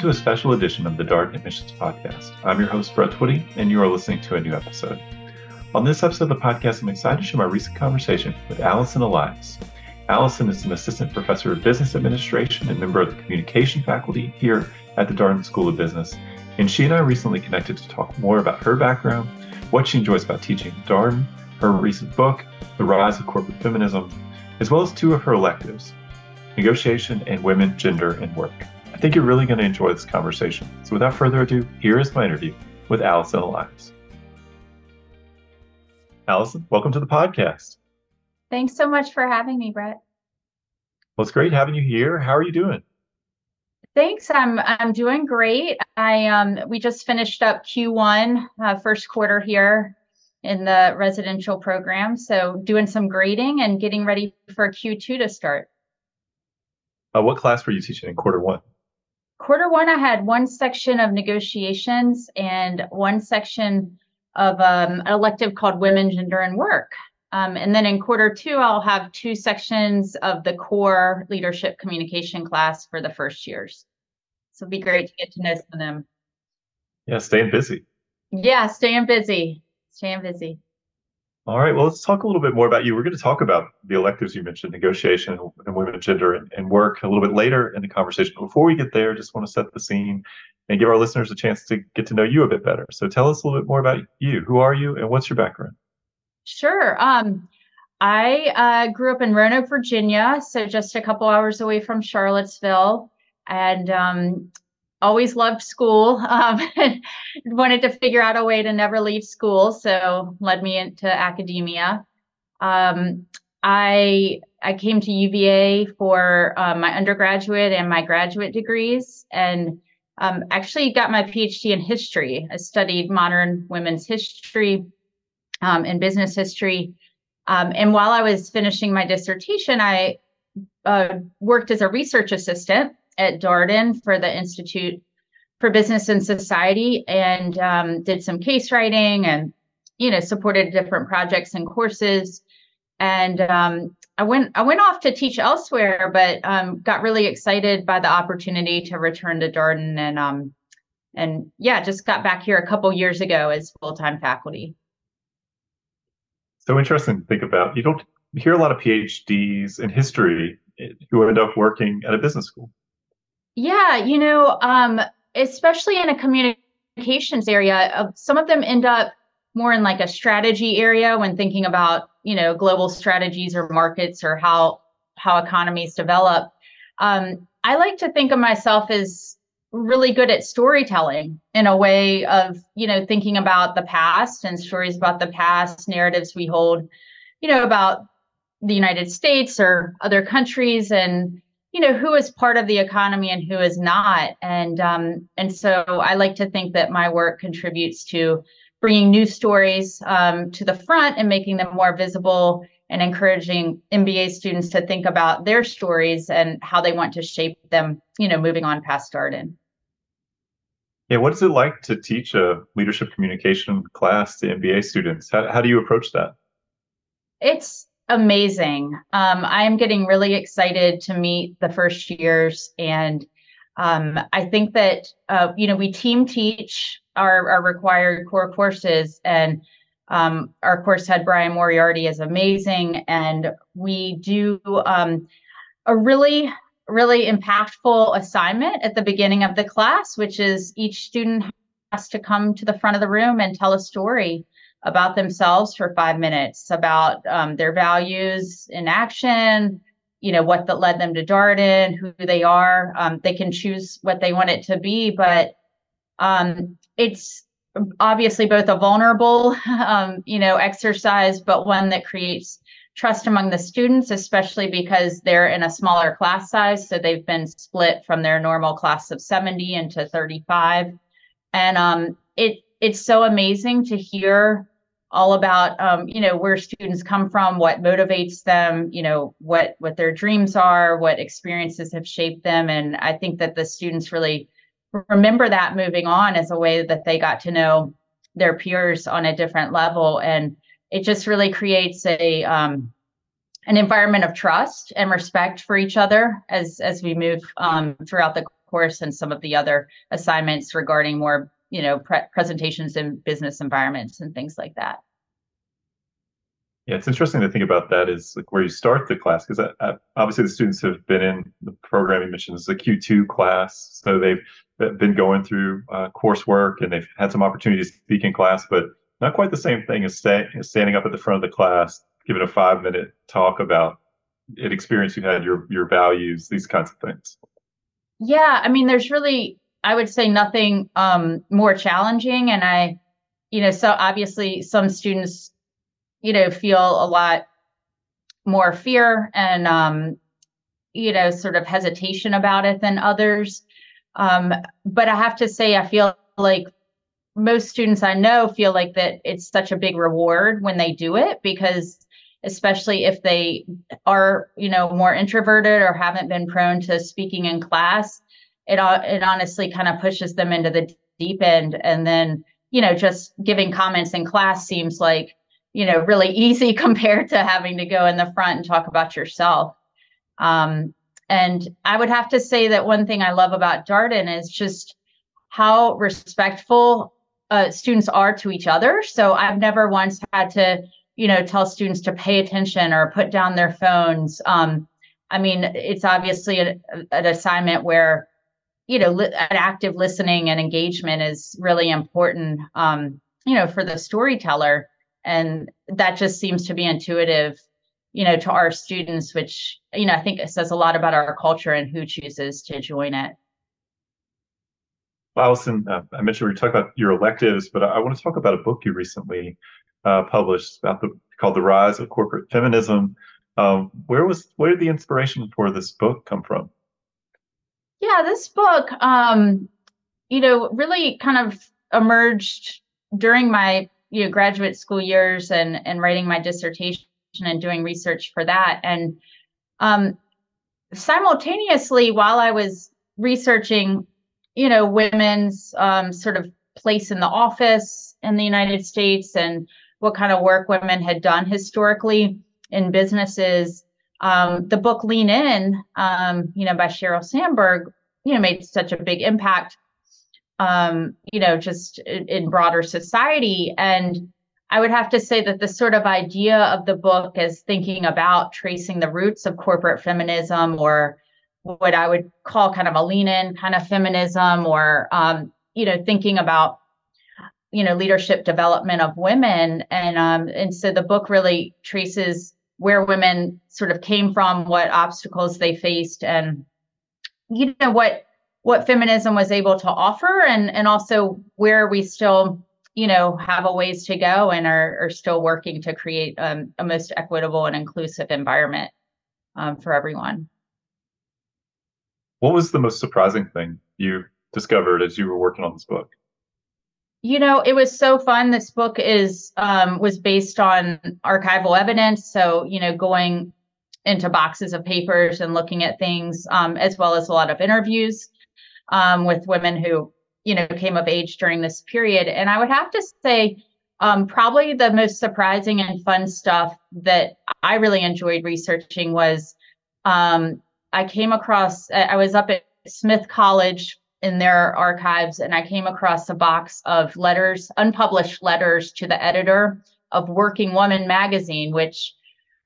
to a special edition of the Darden Admissions Podcast. I'm your host, Brett Twitty, and you are listening to a new episode. On this episode of the podcast, I'm excited to share my recent conversation with Allison Elias. Allison is an assistant professor of business administration and member of the communication faculty here at the Darden School of Business. And she and I recently connected to talk more about her background, what she enjoys about teaching at Darden, her recent book, The Rise of Corporate Feminism, as well as two of her electives, negotiation and women, gender, and work. I think you're really going to enjoy this conversation. So without further ado, here is my interview with Allison Elias. Allison, welcome to the podcast. Thanks so much for having me, Brett. Well, it's great having you here. How are you doing? Thanks. I'm I'm doing great. I um we just finished up Q1 uh, first quarter here in the residential program, so doing some grading and getting ready for Q2 to start. Uh, what class were you teaching in quarter one? Quarter one, I had one section of negotiations and one section of um, an elective called Women, Gender, and Work. Um, and then in quarter two, I'll have two sections of the core leadership communication class for the first years. So it'd be great to get to know some of them. Yeah, staying busy. Yeah, staying busy. Staying busy. All right. Well, let's talk a little bit more about you. We're going to talk about the electives you mentioned, negotiation and women, gender, and, and work a little bit later in the conversation. But before we get there, just want to set the scene and give our listeners a chance to get to know you a bit better. So tell us a little bit more about you. Who are you and what's your background? Sure. Um, I uh, grew up in Roanoke, Virginia, so just a couple hours away from Charlottesville, and um, always loved school. Um, wanted to figure out a way to never leave school, so led me into academia. Um, I I came to UVA for uh, my undergraduate and my graduate degrees, and um, actually got my PhD in history. I studied modern women's history um, and business history. Um, and while I was finishing my dissertation, I uh, worked as a research assistant at Darden for the Institute for Business and Society and um, did some case writing and, you know, supported different projects and courses. And um, I went I went off to teach elsewhere, but um, got really excited by the opportunity to return to Darden and um, and yeah, just got back here a couple years ago as full time faculty so interesting to think about. You don't hear a lot of PhDs in history who end up working at a business school. Yeah, you know, um, especially in a communications area, uh, some of them end up more in like a strategy area when thinking about you know global strategies or markets or how how economies develop. Um, I like to think of myself as really good at storytelling in a way of you know thinking about the past and stories about the past narratives we hold you know about the united states or other countries and you know who is part of the economy and who is not and um, and so i like to think that my work contributes to bringing new stories um, to the front and making them more visible and encouraging mba students to think about their stories and how they want to shape them you know moving on past Darden yeah, what is it like to teach a leadership communication class to MBA students? How, how do you approach that? It's amazing. Um, I am getting really excited to meet the first years, and um, I think that uh, you know we team teach our, our required core courses, and um, our course head Brian Moriarty is amazing, and we do um, a really really impactful assignment at the beginning of the class, which is each student has to come to the front of the room and tell a story about themselves for five minutes, about um, their values in action, you know, what that led them to Darden, who they are. Um, they can choose what they want it to be, but um, it's obviously both a vulnerable, um, you know, exercise, but one that creates trust among the students, especially because they're in a smaller class size. So they've been split from their normal class of 70 into 35. And um, it it's so amazing to hear all about um, you know where students come from what motivates them you know what what their dreams are what experiences have shaped them. And i think that the students really remember that moving on as a way that they got to know their peers on a different level. And it just really creates a um, an environment of trust and respect for each other as as we move um, throughout the course, and some of the other assignments regarding more, you know, pre- presentations in business environments and things like that. Yeah, it's interesting to think about that is like where you start the class because uh, uh, obviously the students have been in the programming missions, the Q2 class, so they've uh, been going through uh, coursework and they've had some opportunity to speak in class, but not quite the same thing as, stay, as standing up at the front of the class, giving a five minute talk about an experience you had, your your values, these kinds of things. Yeah, I mean, there's really, I would say, nothing um, more challenging, and I, you know, so obviously some students you know, feel a lot more fear and, um, you know, sort of hesitation about it than others. Um, but I have to say, I feel like most students I know feel like that it's such a big reward when they do it because especially if they are you know more introverted or haven't been prone to speaking in class it it honestly kind of pushes them into the deep end. And then you know just giving comments in class seems like you know really easy compared to having to go in the front and talk about yourself. Um, and i would have to say that one thing i love about darden is just how respectful uh, students are to each other. So i've never once had to you know tell students to pay attention or put down their phones. Um, i mean it's obviously a, an assignment where you know li- active listening and engagement is really important um, you know for the storyteller and that just seems to be intuitive you know to our students which you know i think it says a lot about our culture and who chooses to join it well, Allison, uh, I mentioned we talking about your electives, but I, I want to talk about a book you recently uh, published about the called "The Rise of Corporate Feminism." Um, where was where did the inspiration for this book come from? Yeah, this book, um, you know, really kind of emerged during my you know graduate school years and and writing my dissertation and doing research for that. And um, simultaneously while i was researching you know women's um, sort of place in the office in the united states and what kind of work women had done historically in businesses um, the book lean in um, you know by sheryl sandberg you know made such a big impact um, you know, just in, in broader society. And I would have to say that the sort of idea of the book is thinking about tracing the roots of corporate feminism or what I would call kind of a lean in kind of feminism or, um, you know, thinking about, you know, leadership development of women. And, um, and so the book really traces where women sort of came from, what obstacles they faced and, you know, what what feminism was able to offer and and also where we still you know have a ways to go and are, are still working to create um, a most equitable and inclusive environment um, for everyone. What was the most surprising thing you discovered as you were working on this book you know it was so fun. This book is um, was based on archival evidence so you know going into boxes of papers and looking at things um, as well as a lot of interviews um, with women who you know came of age during this period. And i would have to say um, probably the most surprising and fun stuff that i really enjoyed researching was um, i came across i was up at smith college in their archives and i came across a box of letters unpublished letters to the editor of working woman magazine which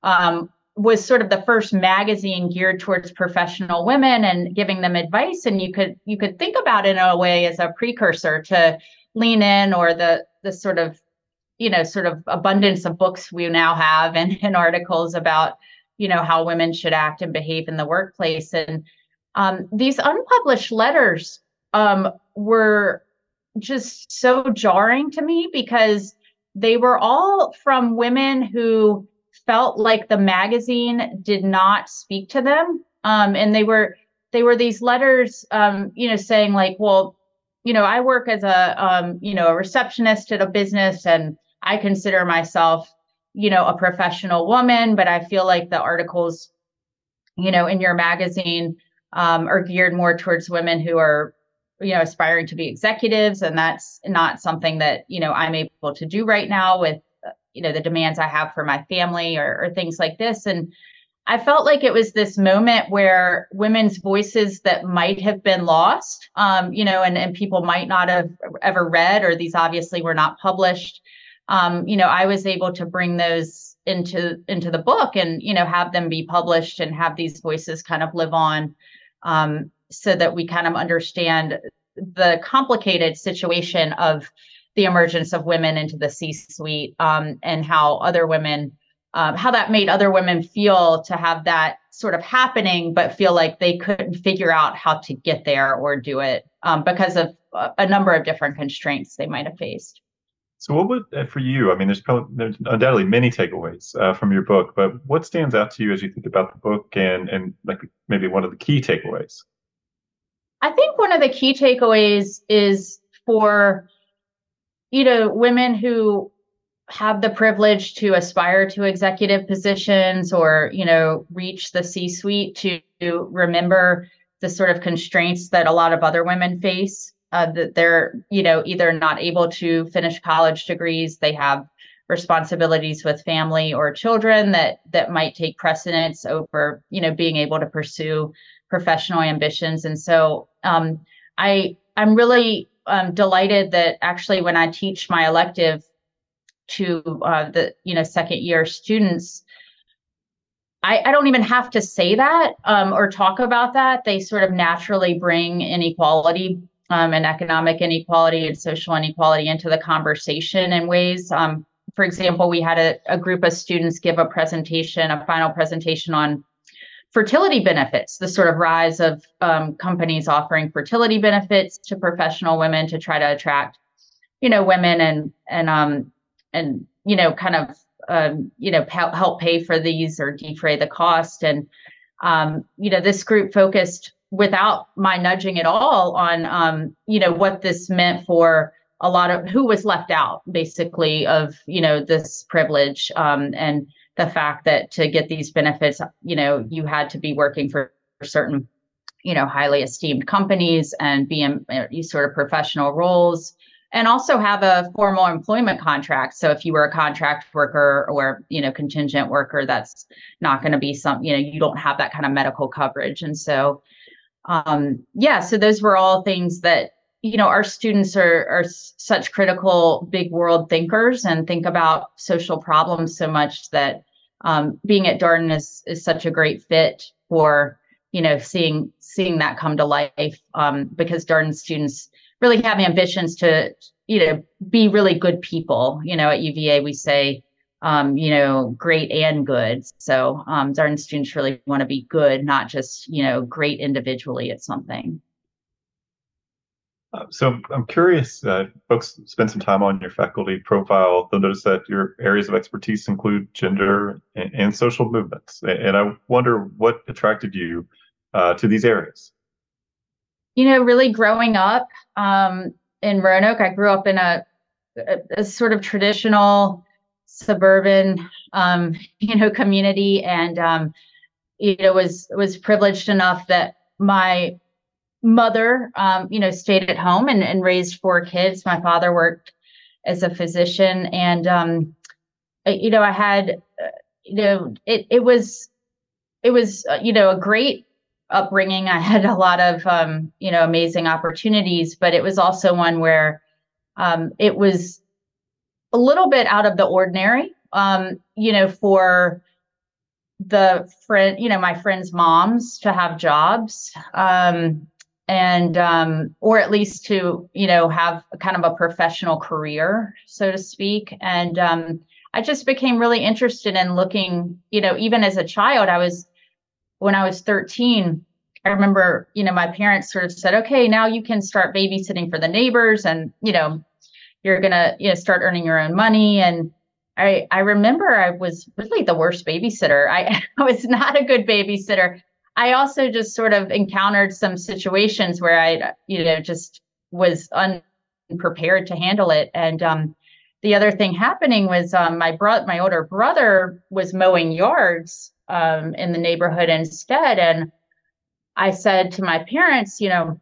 um, was sort of the first magazine geared towards professional women and giving them advice. And you could you could think about it in a way as a precursor to lean in or the the sort of you know sort of abundance of books we now have and, and articles about you know how women should act and behave in the workplace. And um, these unpublished letters um, were just so jarring to me because they were all from women who felt like the magazine did not speak to them. Um, and they were they were these letters um, you know saying like well you know i work as a um, you know a receptionist at a business and i consider myself you know a professional woman but i feel like the articles you know in your magazine um, are geared more towards women who are you know aspiring to be executives and that's not something that you know i'm able to do right now with you know the demands i have for my family or, or things like this and I felt like it was this moment where women's voices that might have been lost, um, you know, and, and people might not have ever read, or these obviously were not published. Um, you know, I was able to bring those into into the book and you know have them be published and have these voices kind of live on, um, so that we kind of understand the complicated situation of the emergence of women into the C-suite um, and how other women um, how that made other women feel to have that sort of happening, but feel like they couldn't figure out how to get there or do it um, because of a number of different constraints they might have faced. So, what would uh, for you? I mean, there's probably there's undoubtedly many takeaways uh, from your book, but what stands out to you as you think about the book and and like maybe one of the key takeaways? I think one of the key takeaways is for you know women who have the privilege to aspire to executive positions or you know reach the c suite to, remember the sort of constraints that a lot of other women face uh, that they're you know either not able to finish college degrees they have responsibilities with family or children that that might take precedence over you know being able to pursue professional ambitions. And so um, i i'm really um, delighted that actually when i teach my elective to uh, the you know second year students I, I don't even have to say that um, or talk about that. They sort of naturally bring inequality um, and economic inequality and social inequality into the conversation in ways. Um, for example we had a, a group of students give a presentation a final presentation on fertility benefits, the sort of rise of um, companies offering fertility benefits to professional women to try to attract, you know, women and and um, and you know kind of um, you know help pay for these or defray the cost. And um, you know this group focused without my nudging at all on um, you know what this meant for a lot of who was left out basically of you know this privilege um, and the fact that to get these benefits you know you had to be working for certain you know highly esteemed companies and be in sort of professional roles and also have a formal employment contract. So if you were a contract worker or you know contingent worker, that's not going to be some you know you don't have that kind of medical coverage. And so um, yeah, so those were all things that you know our students are are such critical big world thinkers and think about social problems so much that um, being at Darden is is such a great fit for you know seeing seeing that come to life um, because Darden students really have ambitions to you know be really good people. You know at uva we say um, you know great and good. So um, darden students really want to be good not just you know great individually at something so i'm curious uh, folks spend some time on your faculty profile. They'll notice that your areas of expertise include gender and, and social movements. And i wonder what attracted you uh, to these areas. You know, really growing up um, in Roanoke, I grew up in a, a, a sort of traditional suburban, um, you know, community, and um, you know, was was privileged enough that my mother, um, you know, stayed at home and, and raised four kids. My father worked as a physician, and um, you know, I had, uh, you know, it it was it was uh, you know a great upbringing. I had a lot of, um, you know, amazing opportunities, but it was also one where um, it was a little bit out of the ordinary, um, you know, for the friend, you know, my friends' moms to have jobs. Um, and um, or at least to you know have kind of a professional career so to speak and um, i just became really interested in looking you know even as a child i was when I was 13, I remember, you know, my parents sort of said, okay, now you can start babysitting for the neighbors and, you know, you're to, you know, start earning your own money. And I, I remember I was really the worst babysitter. I, I was not a good babysitter. I also just sort of encountered some situations where I, you know, just was unprepared to handle it. And, um, the other thing happening was um, my brother, my older brother was mowing yards um, in the neighborhood instead. And I said to my parents, you know,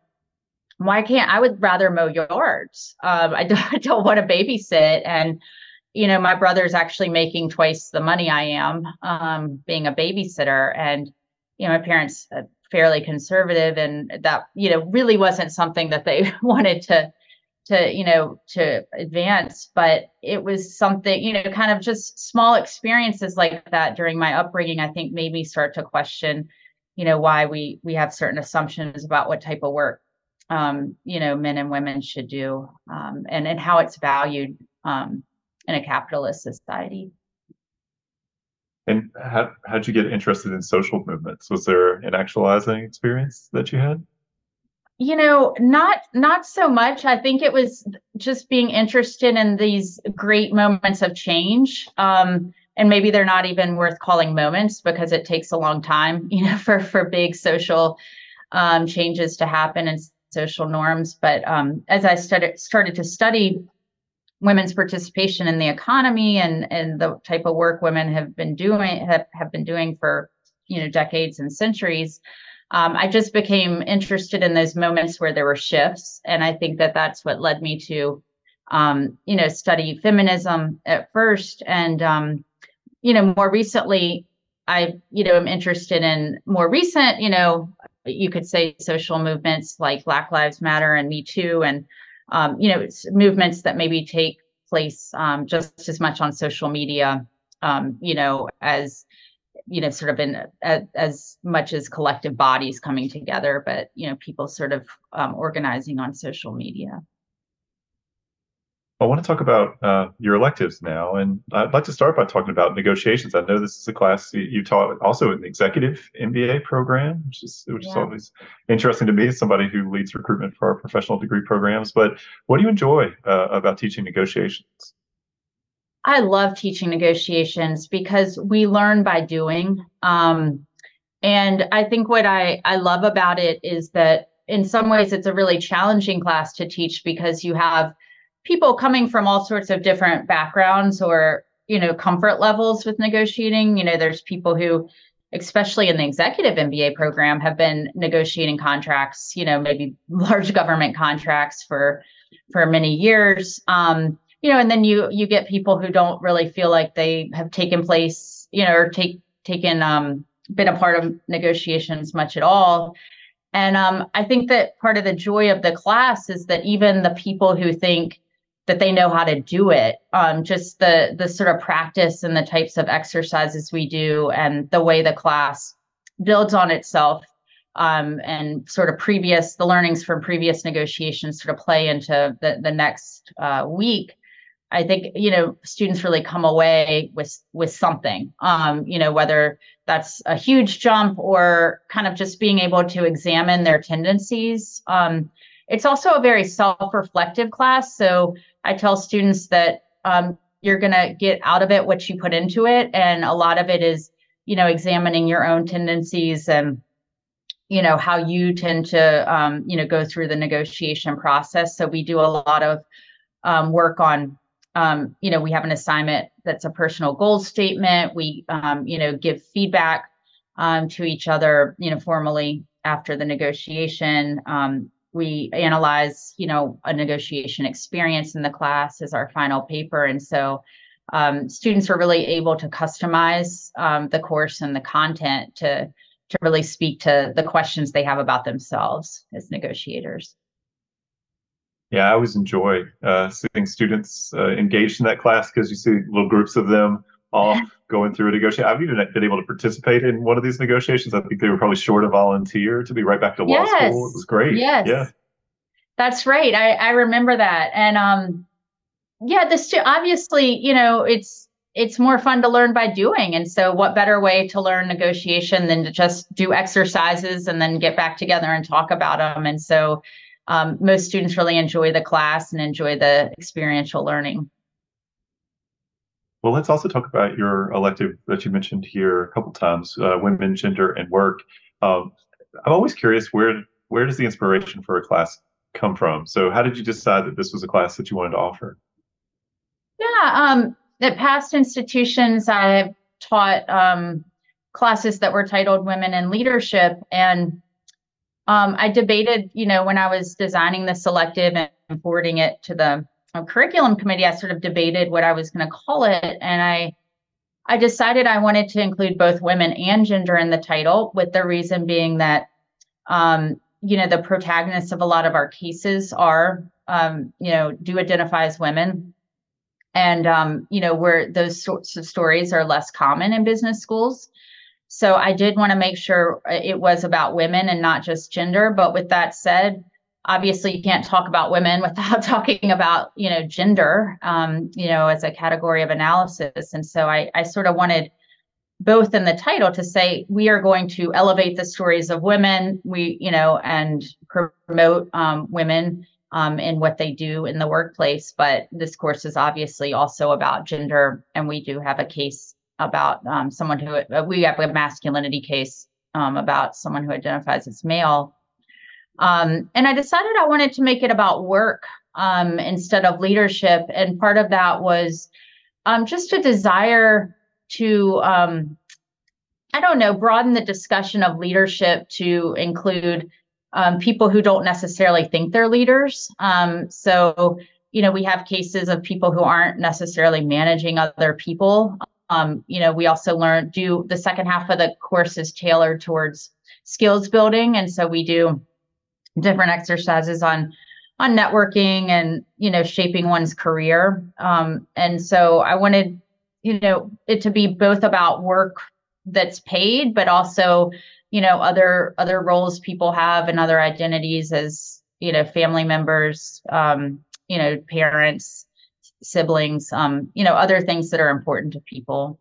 why can't I would rather mow yards? Um, I, don't, I don't want to babysit. And you know, my brother's actually making twice the money I am, um, being a babysitter, and you know, my parents are fairly conservative, and that you know really wasn't something that they wanted to to you know to advance but it was something you know kind of just small experiences like that during my upbringing i think made me start to question you know why we we have certain assumptions about what type of work um, you know men and women should do um, and and how it's valued um, in a capitalist society and how how'd you get interested in social movements? Was there an actualizing experience that you had? You know not not so much. I think it was just being interested in these great moments of change um, and maybe they're not even worth calling moments because it takes a long time you know for for big social um, changes to happen and social norms. But um, as I started started to study women's participation in the economy and and the type of work women have been doing have, have been doing for you know decades and centuries um, i just became interested in those moments where there were shifts. And i think that that's what led me to um, you know study feminism at first. And um, you know more recently i you know am interested in more recent you know you could say social movements like Black Lives Matter and Me Too, and um, you know movements that maybe take place um, just as much on social media, um, you know, as you know, sort of in as, as, much as collective bodies coming together, but you know, people sort of um, organizing on social media. I want to talk about uh, your electives now, and I'd like to start by talking about negotiations. I know this is a class you taught also in the executive MBA program, which is which yeah. is always interesting to me as somebody who leads recruitment for our professional degree programs. But what do you enjoy uh, about teaching negotiations? I love teaching negotiations because we learn by doing. Um, and I think what I, I love about it is that in some ways it's a really challenging class to teach because you have people coming from all sorts of different backgrounds or you know comfort levels with negotiating. You know there's people who especially in the executive MBA program have been negotiating contracts you know maybe large government contracts for for many years. Um you know and then you you get people who don't really feel like they have taken place you know or take taken um been a part of negotiations much at all. And um, I think that part of the joy of the class is that even the people who think that they know how to do it. Um, just the the sort of practice and the types of exercises we do, and the way the class builds on itself, um, and sort of previous the learnings from previous negotiations sort of play into the the next uh, week. I think you know students really come away with with something. Um, you know whether that's a huge jump or kind of just being able to examine their tendencies. Um, it's also a very self-reflective class, so I tell students that um, you're going to get out of it what you put into it. And a lot of it is, you know, examining your own tendencies and, you know, how you tend to, um, you know, go through the negotiation process. So we do a lot of um, work on, um, you know, we have an assignment that's a personal goal statement. We, um, you know, give feedback um, to each other, you know, formally after the negotiation. We analyze you know a negotiation experience in the class as our final paper. And so um, students are really able to customize um, the course and the content to to really speak to the questions they have about themselves as negotiators. Yeah i always enjoy uh, seeing students uh, engaged in that class because you see little groups of them off going through a negotiation. I've even been able to participate in one of these negotiations. I think they were probably short a volunteer to be right back to law yes. school. It was great. Yes. Yeah. That's right. I, I remember that. And um yeah, this too obviously, you know, it's it's more fun to learn by doing. And so what better way to learn negotiation than to just do exercises and then get back together and talk about them. And so um, most students really enjoy the class and enjoy the experiential learning. Well, let's also talk about your elective that you mentioned here a couple times, uh, women, gender, and work. Um, I'm always curious where where does the inspiration for a class come from? So, how did you decide that this was a class that you wanted to offer? Yeah, um, at past institutions, I've taught um, classes that were titled "Women in Leadership," and um, I debated, you know, when I was designing the selective and forwarding it to the curriculum committee, I sort of debated what I was going to call it, and I I decided I wanted to include both women and gender in the title, with the reason being that um, you know the protagonists of a lot of our cases are um, you know do identify as women, and um, you know where those sorts of stories are less common in business schools. So I did want to make sure it was about women and not just gender. But with that said, obviously you can't talk about women without talking about you know gender um, you know as a category of analysis. And so I, I sort of wanted both in the title to say we are going to elevate the stories of women we you know and promote um, women um, in what they do in the workplace. But this course is obviously also about gender and we do have a case about um, someone who we have a masculinity case um, about someone who identifies as male um, and I decided I wanted to make it about work um, instead of leadership. And part of that was um, just a desire to, um, I don't know, broaden the discussion of leadership to include um, people who don't necessarily think they're leaders. Um, so, you know, we have cases of people who aren't necessarily managing other people. you know, we also learn do the second half of the course is tailored towards skills building. And so we do different exercises on on networking and you know shaping one's career. Um, and so i wanted you know it to be both about work that's paid but also you know other other roles people have and other identities as you know family members um, you know parents siblings um, you know other things that are important to people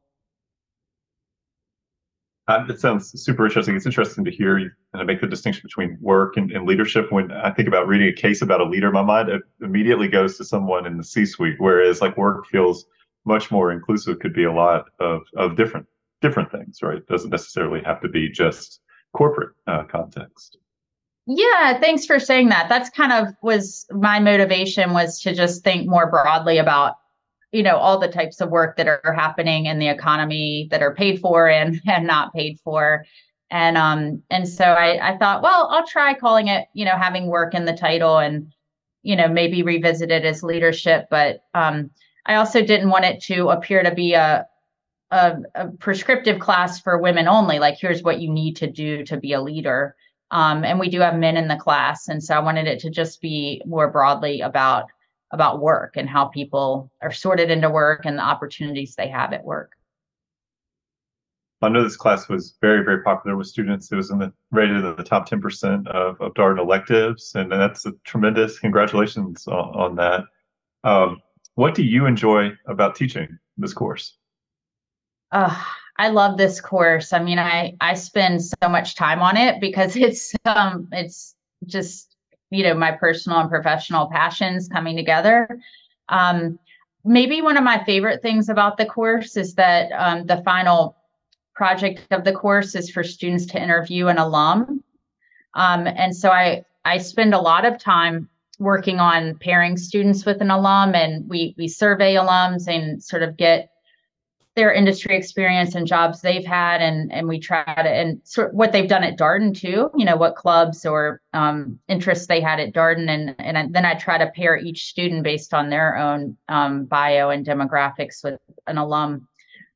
uh, it sounds super interesting. It's interesting to hear you kind of make the distinction between work and, and, leadership. When I think about reading a case about a leader, my mind immediately goes to someone in the C-suite, whereas like work feels much more inclusive. Could be a lot of of different different things, right? It doesn't necessarily have to be just corporate uh, context. Yeah, thanks for saying that. That's kind of was my motivation was to just think more broadly about you know all the types of work that are happening in the economy that are paid for and and not paid for. And um and so i i thought well i'll try calling it you know having work in the title and you know maybe revisit it as leadership. But um i also didn't want it to appear to be a a, a prescriptive class for women only. Like here's what you need to do to be a leader. Um, and we do have men in the class. And so i wanted it to just be more broadly about about work and how people are sorted into work and the opportunities they have at work. I know this class was very, very popular with students. It was in the rated in the top 10% of, of Darden electives, and that's a tremendous congratulations on, on that. Um, what do you enjoy about teaching this course? Uh, I love this course. I mean, I I spend so much time on it because it's um it's just you know my personal and professional passions coming together. Um, maybe one of my favorite things about the course is that um, the final project of the course is for students to interview an alum. Um, and so i i spend a lot of time working on pairing students with an alum and we we survey alums and sort of get their industry experience and jobs they've had and and we try to and sort what they've done at Darden too you know what clubs or um, interests they had at Darden and and then I try to pair each student based on their own um, bio and demographics with an alum.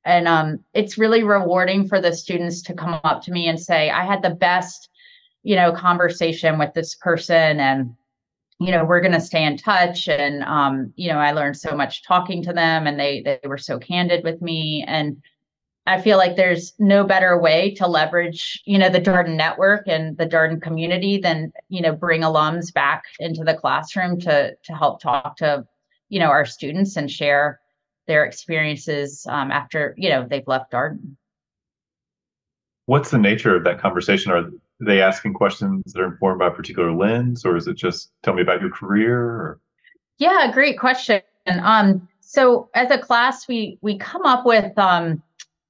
And um, it's really rewarding for the students to come up to me and say I had the best you know conversation with this person and you know we're going to stay in touch and um, you know i learned so much talking to them and they they were so candid with me. And i feel like there's no better way to leverage you know the darden network and the darden community than you know bring alums back into the classroom to to help talk to you know our students and share their experiences um, after you know they've left darden. What's the nature of that conversation? Are they asking questions that are informed by a particular lens or is it just tell me about your career or? yeah great question. Um so as a class we we come up with um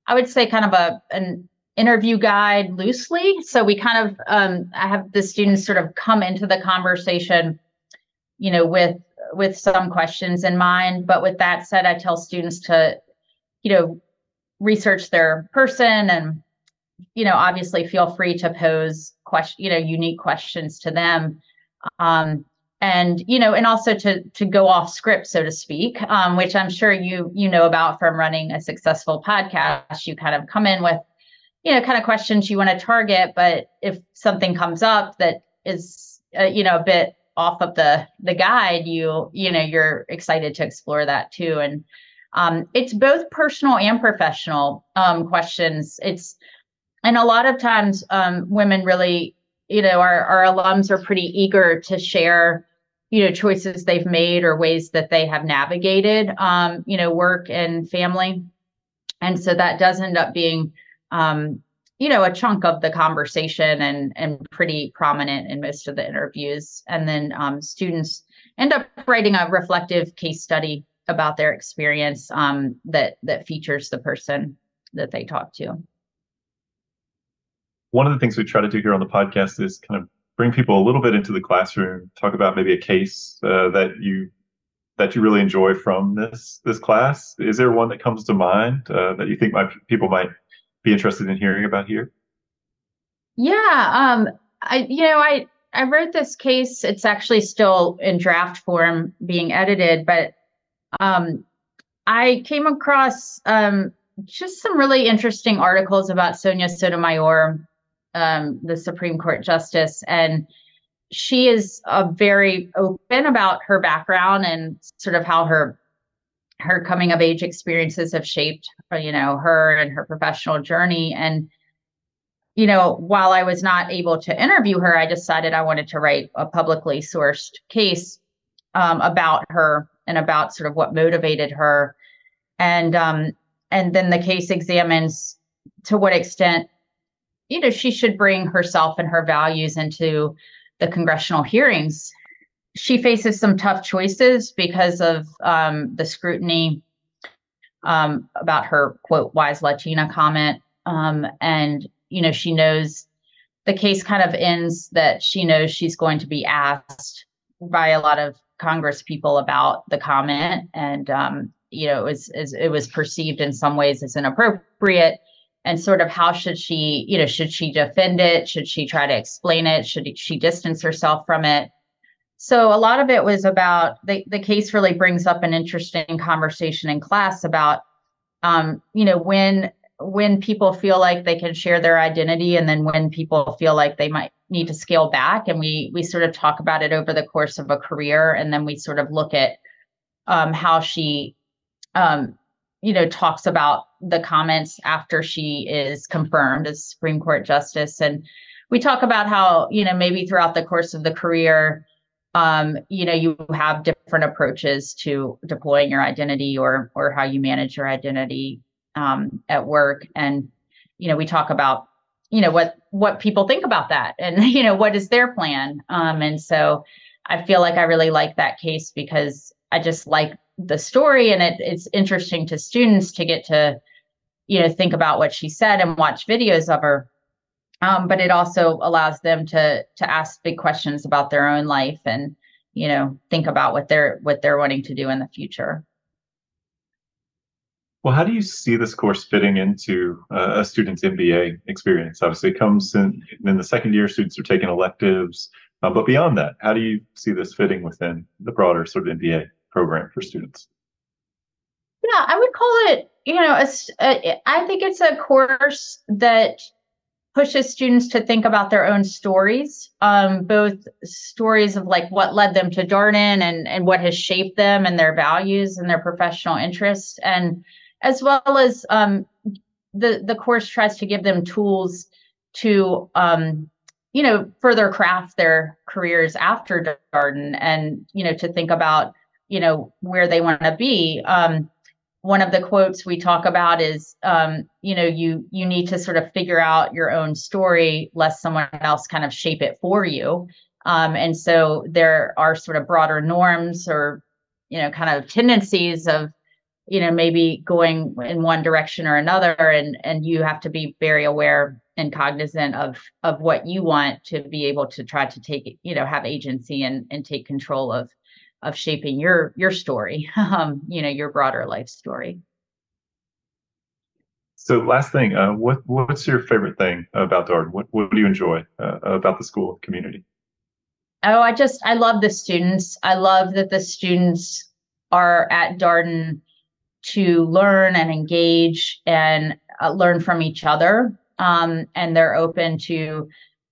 i would say kind of a an interview guide loosely. So we kind of um i have the students sort of come into the conversation you know with with some questions in mind. But with that said i tell students to you know research their person and you know, obviously feel free to pose question, you know, unique questions to them. Um, and you know and also to to go off script so to speak um, which i'm sure you you know about from running a successful podcast. You kind of come in with you know kind of questions you want to target but if something comes up that is uh, you know a bit off of the the guide you you know you're excited to explore that too. And um, it's both personal and professional um, questions. It's and a lot of times um, women really you know our, our alums are pretty eager to share you know choices they've made or ways that they have navigated um, you know work and family. And so that does end up being um, you know a chunk of the conversation and and pretty prominent in most of the interviews. And then um, students end up writing a reflective case study about their experience um, that that features the person that they talk to one of the things we try to do here on the podcast is kind of bring people a little bit into the classroom, talk about maybe a case uh, that you that you really enjoy from this this class. Is there one that comes to mind uh, that you think might, people might be interested in hearing about here? Yeah, um, I you know I I wrote this case. It's actually still in draft form, being edited, but um, I came across um, just some really interesting articles about Sonia Sotomayor um, the Supreme Court justice, and she is uh, very open about her background and sort of how her her coming of age experiences have shaped uh, you know her and her professional journey. And you know while i was not able to interview her i decided i wanted to write a publicly sourced case um, about her and about sort of what motivated her. And um, and then the case examines to what extent you know, she should bring herself and her values into the congressional hearings. She faces some tough choices because of um, the scrutiny um, about her quote wise Latina comment. Um, and, you know, she knows the case kind of ends that she knows she's going to be asked by a lot of Congress people about the comment. And, um, you know, it was, it was perceived in some ways as inappropriate and sort of how should she you know should she defend it? Should she try to explain it? Should she distance herself from it? So a lot of it was about the, the case really brings up an interesting conversation in class about um, you know when when people feel like they can share their identity and then when people feel like they might need to scale back. And we we sort of talk about it over the course of a career. And then we sort of look at um, how she um, you know talks about the comments after she is confirmed as Supreme Court justice. And we talk about how, you know, maybe throughout the course of the career, um, you know, you have different approaches to deploying your identity or or how you manage your identity um, at work. And, you know, we talk about, you know, what what people think about that and, you know, what is their plan. Um, and so I feel like I really like that case because I just like the story and it, it's interesting to students to get to you know think about what she said and watch videos of her. Um, but it also allows them to to ask big questions about their own life and you know think about what they're what they're wanting to do in the future. Well how do you see this course fitting into uh, a student's mba experience? Obviously it comes in in the second year students are taking electives uh, but beyond that how do you see this fitting within the broader sort of mba program for students? Yeah i would call it you know, a, a, I think it's a course that pushes students to think about their own stories, um, both stories of like what led them to Darden and and what has shaped them and their values and their professional interests, and as well as um, the the course tries to give them tools to um, you know further craft their careers after Darden and you know to think about you know where they want to be. Um, one of the quotes we talk about is um, you know you you need to sort of figure out your own story lest someone else kind of shape it for you um, and so there are sort of broader norms or you know kind of tendencies of you know maybe going in one direction or another and and you have to be very aware and cognizant of of what you want to be able to try to take you know have agency and and take control of of shaping your your story um, you know your broader life story so last thing uh, what what's your favorite thing about darden what, what do you enjoy uh, about the school community Oh, I just I love the students. I love that the students are at Darden to learn and engage and uh, learn from each other. Um, and they're open to,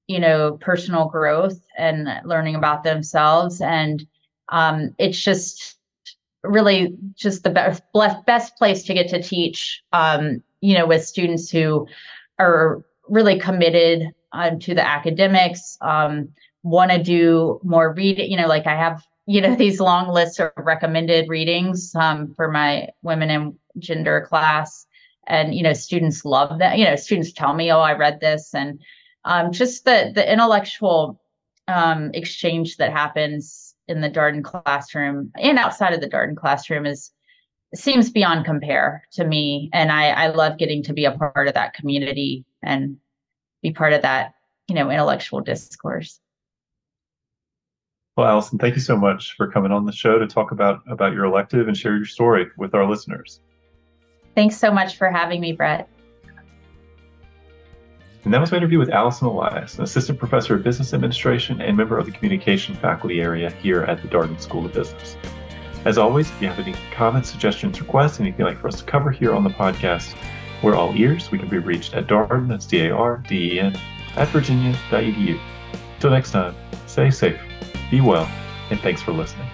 you know, personal growth and learning about themselves. And um, it's just really just the best best place to get to teach. Um, you know, with students who are really committed uh, to the academics. Um, want to do more reading, you know, like I have, you know, these long lists of recommended readings um, for my women and gender class. And, you know, students love that. You know, students tell me, oh, I read this. And um, just the, the intellectual um, exchange that happens in the Darden classroom and outside of the Darden classroom is seems beyond compare to me. And I, I love getting to be a part of that community and be part of that, you know, intellectual discourse. Well, Allison, thank you so much for coming on the show to talk about about your elective and share your story with our listeners. Thanks so much for having me, Brett. And that was my interview with Allison Elias, an assistant professor of business administration and member of the communication faculty area here at the Darden School of Business. As always, if you have any comments, suggestions, requests, anything you'd like for us to cover here on the podcast, we're all ears. We can be reached at Darden, that's D A R D E N, at virginia.edu. Until next time, stay safe be well, and thanks for listening.